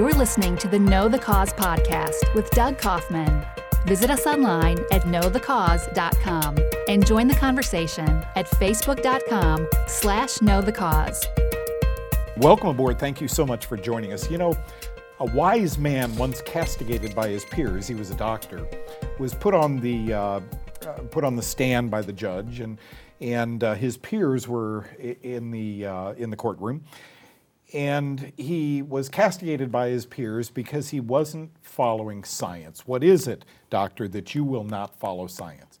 You're listening to the Know the Cause podcast with Doug Kaufman. Visit us online at knowthecause.com and join the conversation at facebook.com slash knowthecause. Welcome aboard. Thank you so much for joining us. You know, a wise man, once castigated by his peers, he was a doctor, was put on the uh, uh, put on the stand by the judge, and and uh, his peers were in the uh, in the courtroom, and he was castigated by his peers because he wasn't following science. What is it, doctor, that you will not follow science?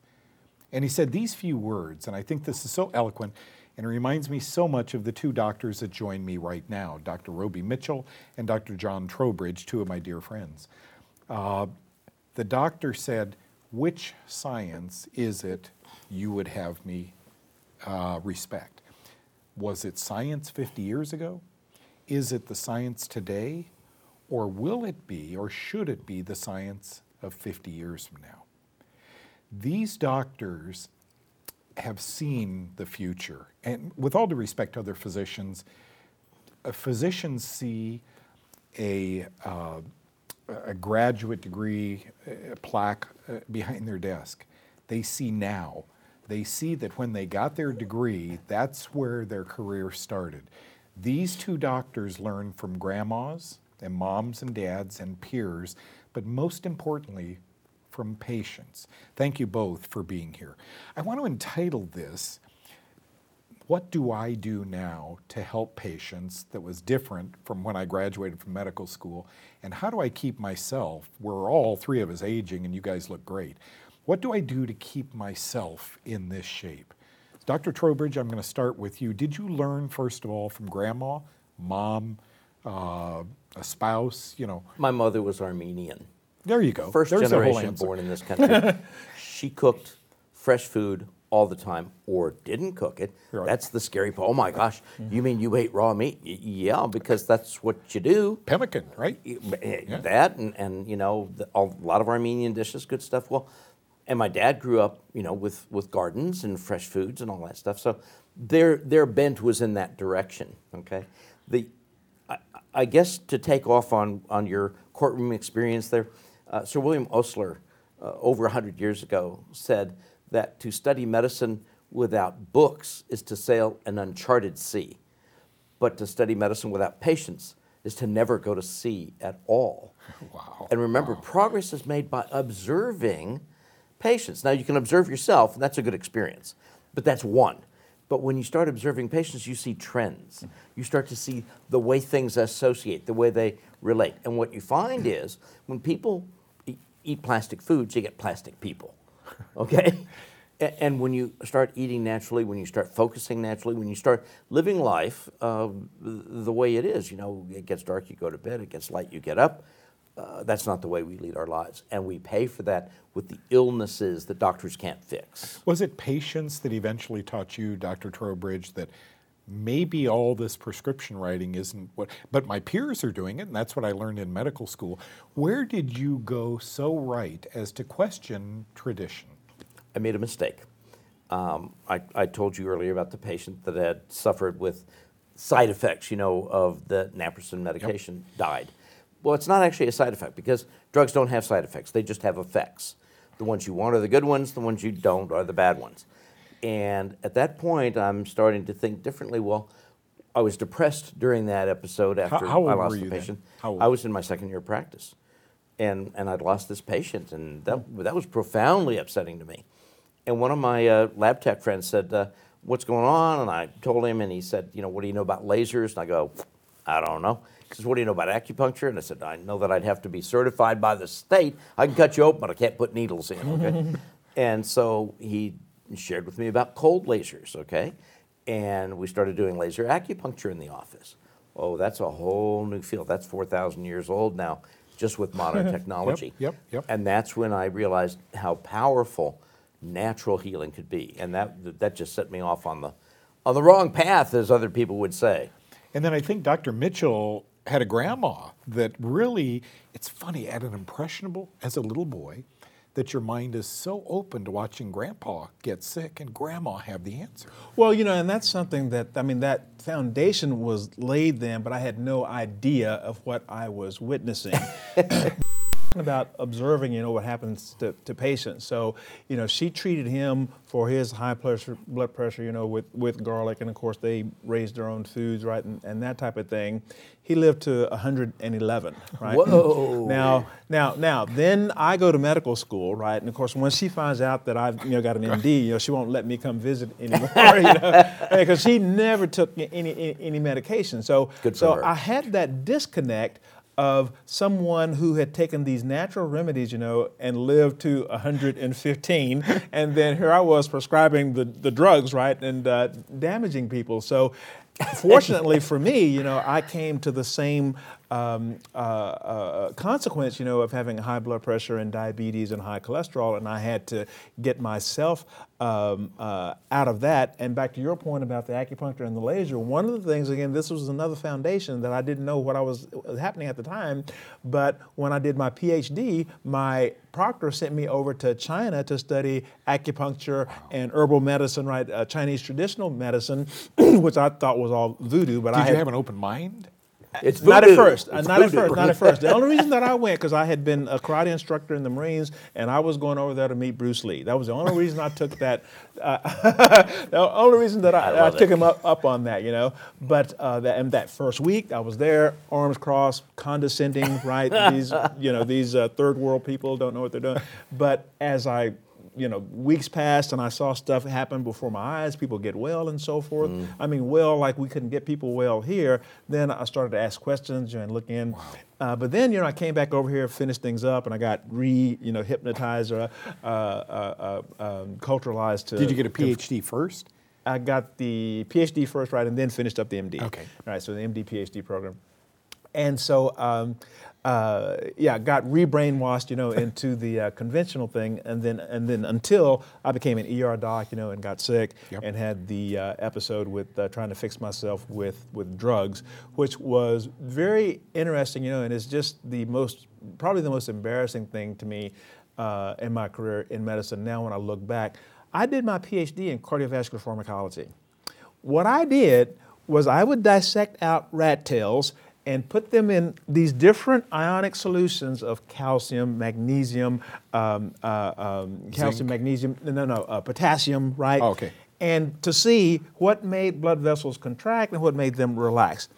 And he said these few words, and I think this is so eloquent. And it reminds me so much of the two doctors that join me right now Dr. Roby Mitchell and Dr. John Trowbridge, two of my dear friends. Uh, the doctor said, Which science is it you would have me uh, respect? Was it science 50 years ago? Is it the science today? Or will it be, or should it be, the science of 50 years from now? These doctors have seen the future. And with all due respect to other physicians, physicians see a, uh, a graduate degree a plaque uh, behind their desk. They see now. They see that when they got their degree, that's where their career started. These two doctors learned from grandmas and moms and dads and peers, but most importantly, from patients. Thank you both for being here. I want to entitle this, What Do I Do Now to Help Patients that was different from when I graduated from medical school? And how do I keep myself, we're all three of us aging and you guys look great. What do I do to keep myself in this shape? Dr. Trowbridge, I'm going to start with you. Did you learn, first of all, from grandma, mom, uh, a spouse, you know? My mother was Armenian. There you go. First There's generation born in this country. she cooked fresh food all the time or didn't cook it. Right. That's the scary part. Oh my gosh, you mean you ate raw meat? Y- yeah, because that's what you do. Pemmican, right? Eh, That and, and you know, the, a lot of Armenian dishes, good stuff. Well, and my dad grew up, you know, with, with gardens and fresh foods and all that stuff. So their, their bent was in that direction, okay? The, I, I guess to take off on, on your courtroom experience there, uh, Sir William Osler, uh, over 100 years ago, said that to study medicine without books is to sail an uncharted sea, but to study medicine without patients is to never go to sea at all. Wow. And remember, progress is made by observing patients. Now, you can observe yourself, and that's a good experience, but that's one. But when you start observing patients, you see trends. You start to see the way things associate, the way they relate. And what you find is when people e- eat plastic foods, you get plastic people. Okay? A- and when you start eating naturally, when you start focusing naturally, when you start living life uh, the way it is, you know, it gets dark, you go to bed, it gets light, you get up. Uh, that's not the way we lead our lives. And we pay for that with the illnesses that doctors can't fix. Was it patients that eventually taught you, Dr. Trowbridge, that maybe all this prescription writing isn't what, but my peers are doing it, and that's what I learned in medical school. Where did you go so right as to question tradition? I made a mistake. Um, I, I told you earlier about the patient that had suffered with side effects, you know, of the naproxen medication, died. Well, it's not actually a side effect because drugs don't have side effects, they just have effects. The ones you want are the good ones, the ones you don't are the bad ones. And at that point, I'm starting to think differently. Well, I was depressed during that episode after how old I lost the patient. How old? I was in my second year of practice. And, and I'd lost this patient, and that, that was profoundly upsetting to me. And one of my uh, lab tech friends said, uh, What's going on? And I told him, and he said, You know, what do you know about lasers? And I go, I don't know. He says, What do you know about acupuncture? And I said, I know that I'd have to be certified by the state. I can cut you open, but I can't put needles in, okay? and so he shared with me about cold lasers, okay? And we started doing laser acupuncture in the office. Oh, that's a whole new field. That's 4,000 years old now, just with modern technology. yep, yep. And that's when I realized how powerful natural healing could be. And that, that just set me off on the, on the wrong path, as other people would say. And then I think Dr. Mitchell had a grandma that really, it's funny, at an impressionable, as a little boy, that your mind is so open to watching grandpa get sick and grandma have the answer. Well, you know, and that's something that, I mean, that foundation was laid then, but I had no idea of what I was witnessing. about observing, you know, what happens to, to patients. So, you know, she treated him for his high pressure, blood pressure, you know, with, with garlic, and of course they raised their own foods, right, and, and that type of thing. He lived to 111, right? Whoa. Now, now, now, then I go to medical school, right, and of course when she finds out that I've, you know, got an MD, you know, she won't let me come visit anymore, you know, because she never took any, any, any medication. So, so her. I had that disconnect of someone who had taken these natural remedies, you know, and lived to 115, and then here I was prescribing the, the drugs, right, and uh, damaging people. So, fortunately for me, you know, I came to the same um, uh, uh, consequence, you know, of having high blood pressure and diabetes and high cholesterol, and I had to get myself um, uh, out of that. And back to your point about the acupuncture and the laser, one of the things, again, this was another foundation that I didn't know what I was, was happening at the time, but when I did my PhD, my proctor sent me over to China to study acupuncture and herbal medicine, right, uh, Chinese traditional medicine, which I thought was all voodoo, but Did I you had, have an open mind? It's not at first. It's not at first. Not at first. The only reason that I went because I had been a karate instructor in the Marines, and I was going over there to meet Bruce Lee. That was the only reason I took that. Uh, the only reason that I, I, love took him up, up on that, you know. But uh, that, and that first week, I was there, arms crossed, condescending, right? these, you know, these uh, third world people don't know what they're doing. But as I you know, weeks passed and I saw stuff happen before my eyes, people get well and so forth. I mean, well, like we couldn't get people well here. Then I started to ask questions and look in. Uh, but then, you know, I came back over here, finished things up, and I got re, you know, hypnotized or uh, uh, uh, um, culturalized to. Did you get a to- PhD first? I got the PhD first, right, and then finished up the MD. Okay. All right, so the MD PhD program. And so, um, uh, yeah, got re-brainwashed, you know, into the uh, conventional thing, and then and then until I became an ER doc, you know, and got sick Yep. and had the uh, episode with uh, trying to fix myself with with drugs, which was very interesting, you know, and it's just the most probably the most embarrassing thing to me uh, in my career in medicine. Now, when I look back, I did my PhD in cardiovascular pharmacology. What I did was I would dissect out rat tails and put them in these different ionic solutions of calcium, magnesium, um, uh, um, calcium, magnesium, no, no, uh, potassium, right? Oh, okay. And to see what made blood vessels contract and what made them relax.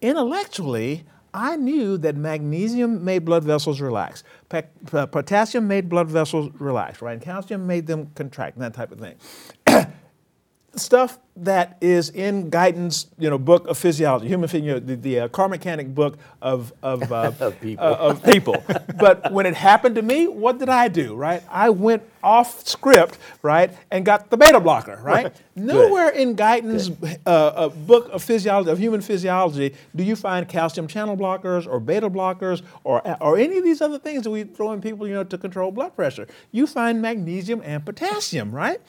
Intellectually, I knew that magnesium made blood vessels relax. Pa- potassium made blood vessels relax, right? And calcium made them contract, and that type of thing stuff that is in Guyton's, you know, book of physiology, human phy- you know, the, the uh, car mechanic book of of, uh, Of people. uh, of people. but when it happened to me, what did I do? Right, I went off script, right, and got the beta blocker. Right, nowhere in Guyton's uh, uh, book of physiology of human physiology do you find calcium channel blockers or beta blockers or or any of these other things that we throw in people, you know, to control blood pressure. You find magnesium and potassium, right?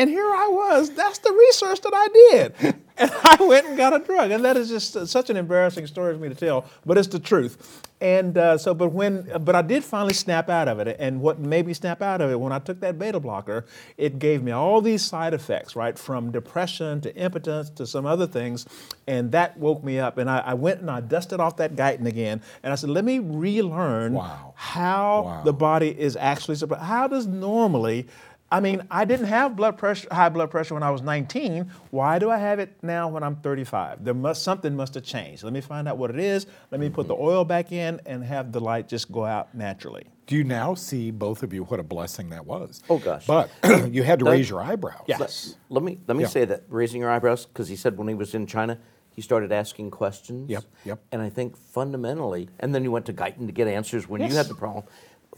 And here I was. That's the research that I did. And I went and got a drug. And that is just such an embarrassing story for me to tell, but it's the truth. And uh, so, but when, but I did finally snap out of it. And what made me snap out of it, when I took that beta blocker, it gave me all these side effects, right? From depression to impotence to some other things. And that woke me up. And I, I went and I dusted off that Guyton again. And I said, let me relearn Wow. how Wow. the body is actually, how does normally, I mean, I didn't have blood pressure, high blood pressure when I was 19. Why do I have it now when I'm 35? There must something must have changed. Let me find out what it is. Let me put the mm-hmm. oil back in and have the light just go out naturally. Do you now see both of you what a blessing that was? Oh, gosh. But you had to Doug? raise your eyebrows. Yes. Let me let me Yeah. say that raising your eyebrows because he said when he was in China he started asking questions. Yep, yep. And I think fundamentally, and then you went to Guyton to get answers when you had the problem.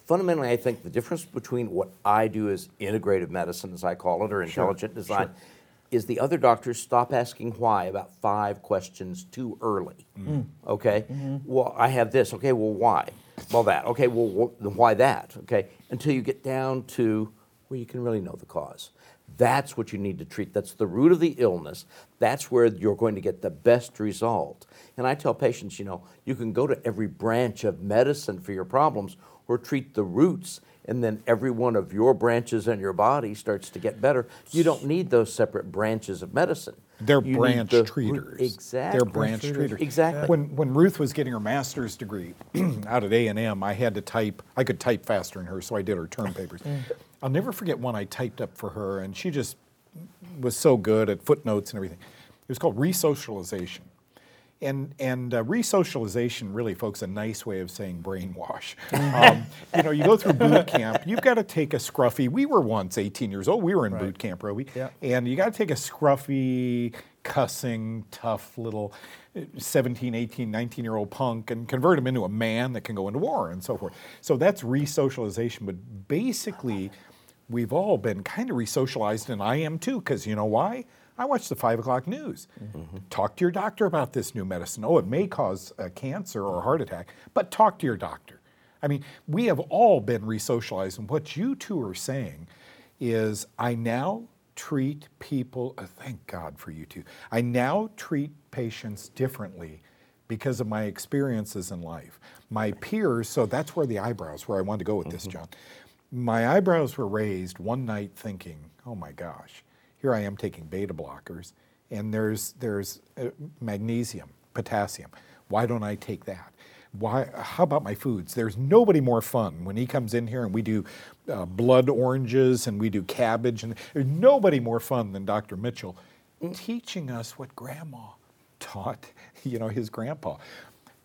Fundamentally, I think the difference between what I do as integrative medicine, as I call it, or intelligent design, is the other doctors stop asking why about five questions too early. Mm-hmm. Okay. Mm-hmm. Well, I have this. Okay. Well, why? Well, that. Okay. Well, wh- why that? Okay. Until you get down to where you can really know the cause. That's what you need to treat. That's the root of the illness. That's where you're going to get the best result. And I tell patients, you know, you can go to every branch of medicine for your problems or treat the roots and then every one of your branches in your body starts to get better. You don't need those separate branches of medicine. They're You branch the- treaters. Exactly. They're branch treaters. Exactly. When when Ruth was getting her master's degree out at A and M, I had to type. I could type faster than her, so I did her term papers. Mm. I'll never forget one I typed up for her, and she just was so good at footnotes and everything. It was called resocialization. And, and uh, resocialization, really, folks, a nice way of saying brainwash. Um, you know, you go through boot camp, you've got to take a scruffy. We were once 18 years old. We were in boot camp, Roby. Yeah. And you got to take a scruffy, cussing, tough little uh, 17, 18, 19 year old punk and convert him into a man that can go into war and so forth. So that's resocialization. But basically, we've all been kind of resocialized, and I am too, because you know why? I watch the five o'clock news. Mm-hmm. Talk to your doctor about this new medicine. Oh, it may cause a cancer or a heart attack, but talk to your doctor. I mean, we have all been resocialized, and what you two are saying is I now treat people, uh, thank God for you two, I now treat patients differently because of my experiences in life. My peers, so that's where the eyebrows, where I wanted to go with this, mm-hmm. John. My eyebrows were raised one night thinking, oh my gosh, here I am taking beta blockers, and there's, there's uh, magnesium, potassium. Why don't I take that? Why, how about my foods? There's nobody more fun when he comes in here and we do uh, blood oranges and we do cabbage, and there's nobody more fun than Dr. Mitchell teaching us what grandma taught, you know, his grandpa.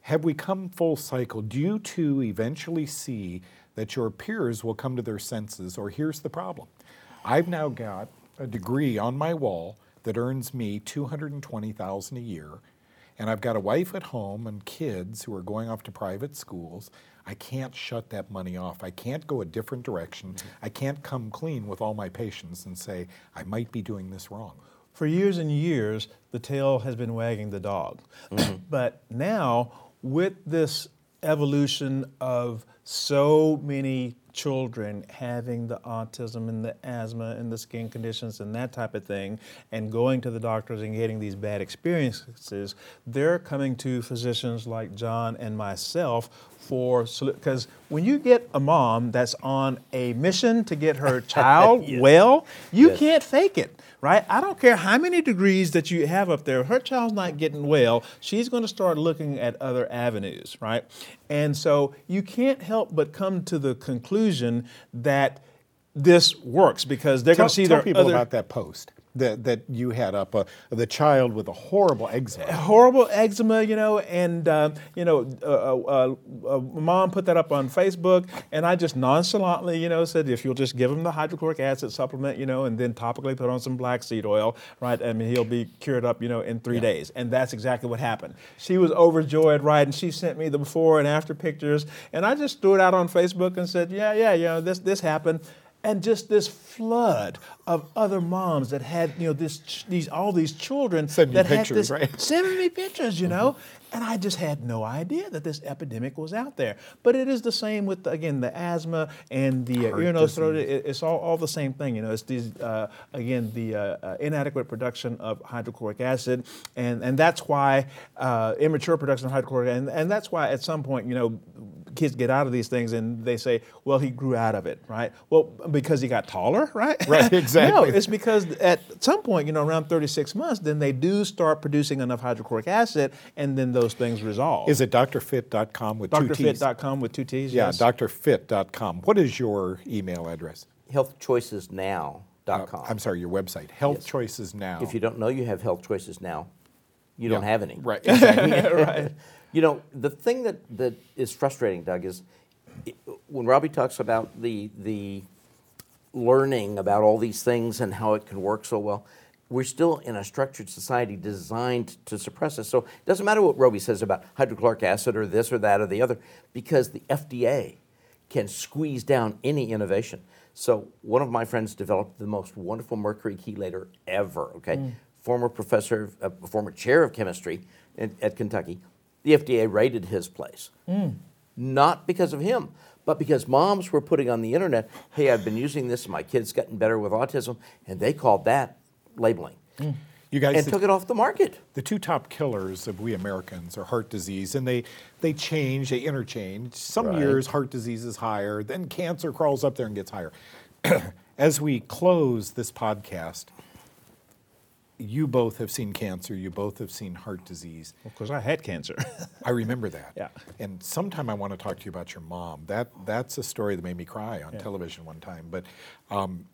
Have we come full cycle? Do you two eventually see that your peers will come to their senses? Or here's the problem I've now got a degree on my wall that earns me 220000 a year, and I've got a wife at home and kids who are going off to private schools. I can't shut that money off. I can't go a different direction. Mm-hmm. I can't come clean with all my patients and say, I might be doing this wrong. For years and years, the tail has been wagging the dog. Mm-hmm. but now, with this evolution of so many children having the autism and the asthma and the skin conditions and that type of thing, and going to the doctors and getting these bad experiences, they're coming to physicians like John and myself for because when you get a mom that's on a mission to get her child well, you Yes. can't fake it, right? I don't care how many degrees that you have up there. Her child's not getting well. She's going to start looking at other avenues, right? And so you can't help but come to the conclusion that this works because they're going to see tell their people other about that post that, that you had up, uh, the child with a horrible eczema. horrible eczema, you know, and uh, you know, uh, uh, uh, mom put that up on Facebook, and I just nonchalantly, you know, said if you'll just give him the hydrochloric acid supplement, you know, and then topically put on some black seed oil, right? I mean, he'll be cured up, you know, in three days, and that's exactly what happened. She was overjoyed, right? And she sent me the before and after pictures, and I just threw it out on Facebook and said, yeah, yeah, you know, this this happened and just this flood of other moms that had you know this ch- these all these children Send that had pictures, this right? sending me pictures you know mm-hmm. And i just had no idea that this epidemic was out there. But it is the same with again the asthma and the uh, ear nose throat it- it's all, all the same thing you know. It's these uh, again the uh, uh, inadequate production of hydrochloric acid. And and that's why uh, immature production of hydrochloric and, and that's why at some point you know kids get out of these things and they say well he grew out of it right? Well because he got taller right? Right, exactly. no it's because at some point you know around 36 months then they do start producing enough hydrochloric acid and then those things resolved. Is it drfitt.com with two T's? drfitt.com with two t's Yeah, yes. drfitt.com. What is your email address? Healthchoicesnow.com. Uh, I'm sorry, your website. Health Choices Now. If you don't know you have health choices now, you don't Yeah, have any. Right, exactly. right You know, the thing that, that is frustrating, Doug, is when Roby talks about the, the learning about all these things and how it can work so well, we're still in a structured society designed to suppress us. So it doesn't matter what Roby says about hydrochloric acid or this or that or the other, because the FDA can squeeze down any innovation. So one of my friends developed the most wonderful mercury chelator ever. Okay, former professor, uh, former chair of chemistry at, at Kentucky. The FDA raided his place, not because of him, but because moms were putting on the internet, "Hey, I've been using this. My kid's getting better with autism," and they called that labeling. You guys and did- took it off the market. The two top killers of we Americans are heart disease, and they they change, they interchange. Some Right. years heart disease is higher, then cancer crawls up there and gets higher. As we close this podcast, you both have seen cancer, you both have seen heart disease. Of course, I had cancer. I remember that. Yeah. And sometime I want to talk to you about your mom. That that's a story that made me cry on television one time. But um,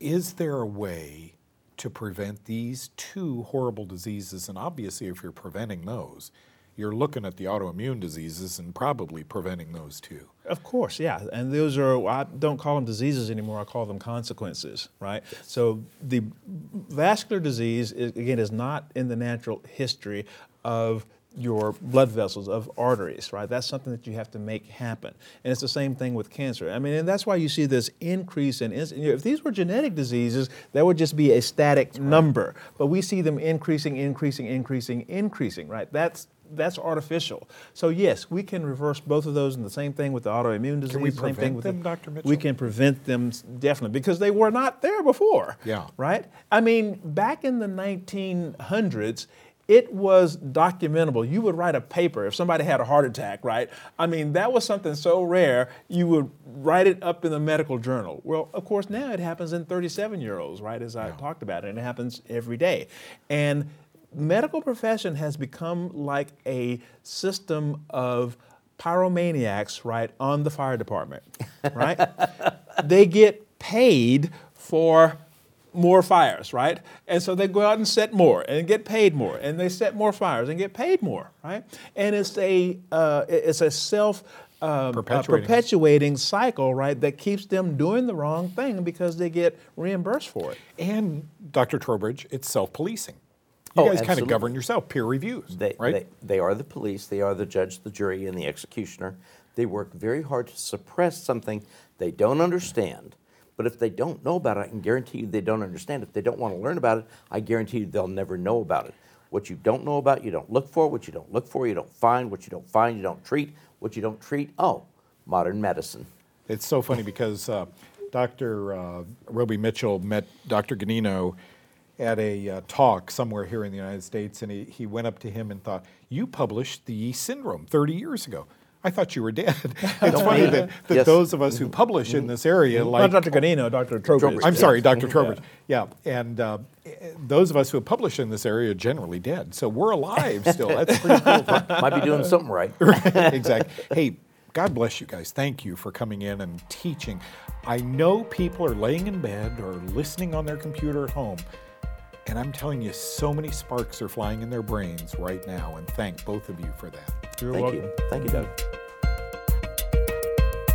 is there a way to prevent these two horrible diseases? And obviously, if you're preventing those, you're looking at the autoimmune diseases and probably preventing those too. Of course, yeah. And those are, I don't call them diseases anymore, I call them consequences, right? So the vascular disease, is, again, is not in the natural history of your blood vessels, of arteries, right? That's something that you have to make happen. And it's the same thing with cancer. I mean, and that's why you see this increase in, if these were genetic diseases, that would just be a static number. But we see them increasing, increasing, increasing, increasing, right? That's that's artificial. So yes, we can reverse both of those, and the same thing with the autoimmune disease. we same thing prevent with them, the, Dr. Mitchell? We can prevent them definitely because they were not there before. Yeah. Right. I mean, back in the 1900s. It was documentable. You would write a paper if somebody had a heart attack, right? I mean, that was something so rare, you would write it up in the medical journal. Well, of course, now it happens in 37 year olds, right, as I talked about, and it happens every day. And medical profession has become like a system of pyromaniacs, right, on the fire department, right? they get paid for more fires, right? And so they go out and set more and get paid more, and they set more fires and get paid more, right? And it's a uh, it's a self um, uh, Perpetuating. perpetuating cycle, right? That keeps them doing the wrong thing because they get reimbursed for it. And Dr. Trowbridge, it's self-policing. You Oh, guys kind of govern yourself, peer reviews, They, right? they, they are the police, they are the judge, the jury, and the executioner. They work very hard to suppress something they don't understand. But if they don't know about it, I can guarantee you they don't understand. It. If they don't want to learn about it, I guarantee you they'll never know about it. What you don't know about, you don't look for. What you don't look for, you don't find. What you don't find, you don't treat. What you don't treat, oh, modern medicine. It's so funny because uh, Dr. Uh, Roby Mitchell met Dr. Ganino at a uh, talk somewhere here in the United States, and he, he went up to him and thought, You published the yeast syndrome 30 years ago. I thought you were dead. It's funny me. that, that Yes. those of us who mm-hmm. publish in mm-hmm. this area, mm-hmm. like Not Dr. Ganino, Dr. Trowbridge. I'm Yeah. sorry, Dr. Trowbridge. Yeah, and uh, those of us who have published in this area are generally dead. So we're alive still. That's pretty cool. Might be doing something right. exactly. Hey, God bless you guys. Thank you for coming in and teaching. I know people are laying in bed or listening on their computer at home, and I'm telling you, so many sparks are flying in their brains right now, and thank both of you for that. You're Thank welcome. you. Thank you, Doug.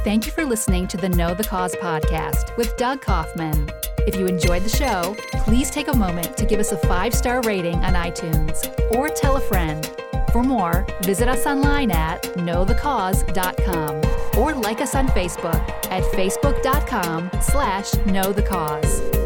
Thank you for listening to the Know the Cause podcast with Doug Kaufman. If you enjoyed the show, please take a moment to give us a five star rating on iTunes or tell a friend. For more, visit us online at knowthecause.com or like us on Facebook at facebook.com slash knowthecause.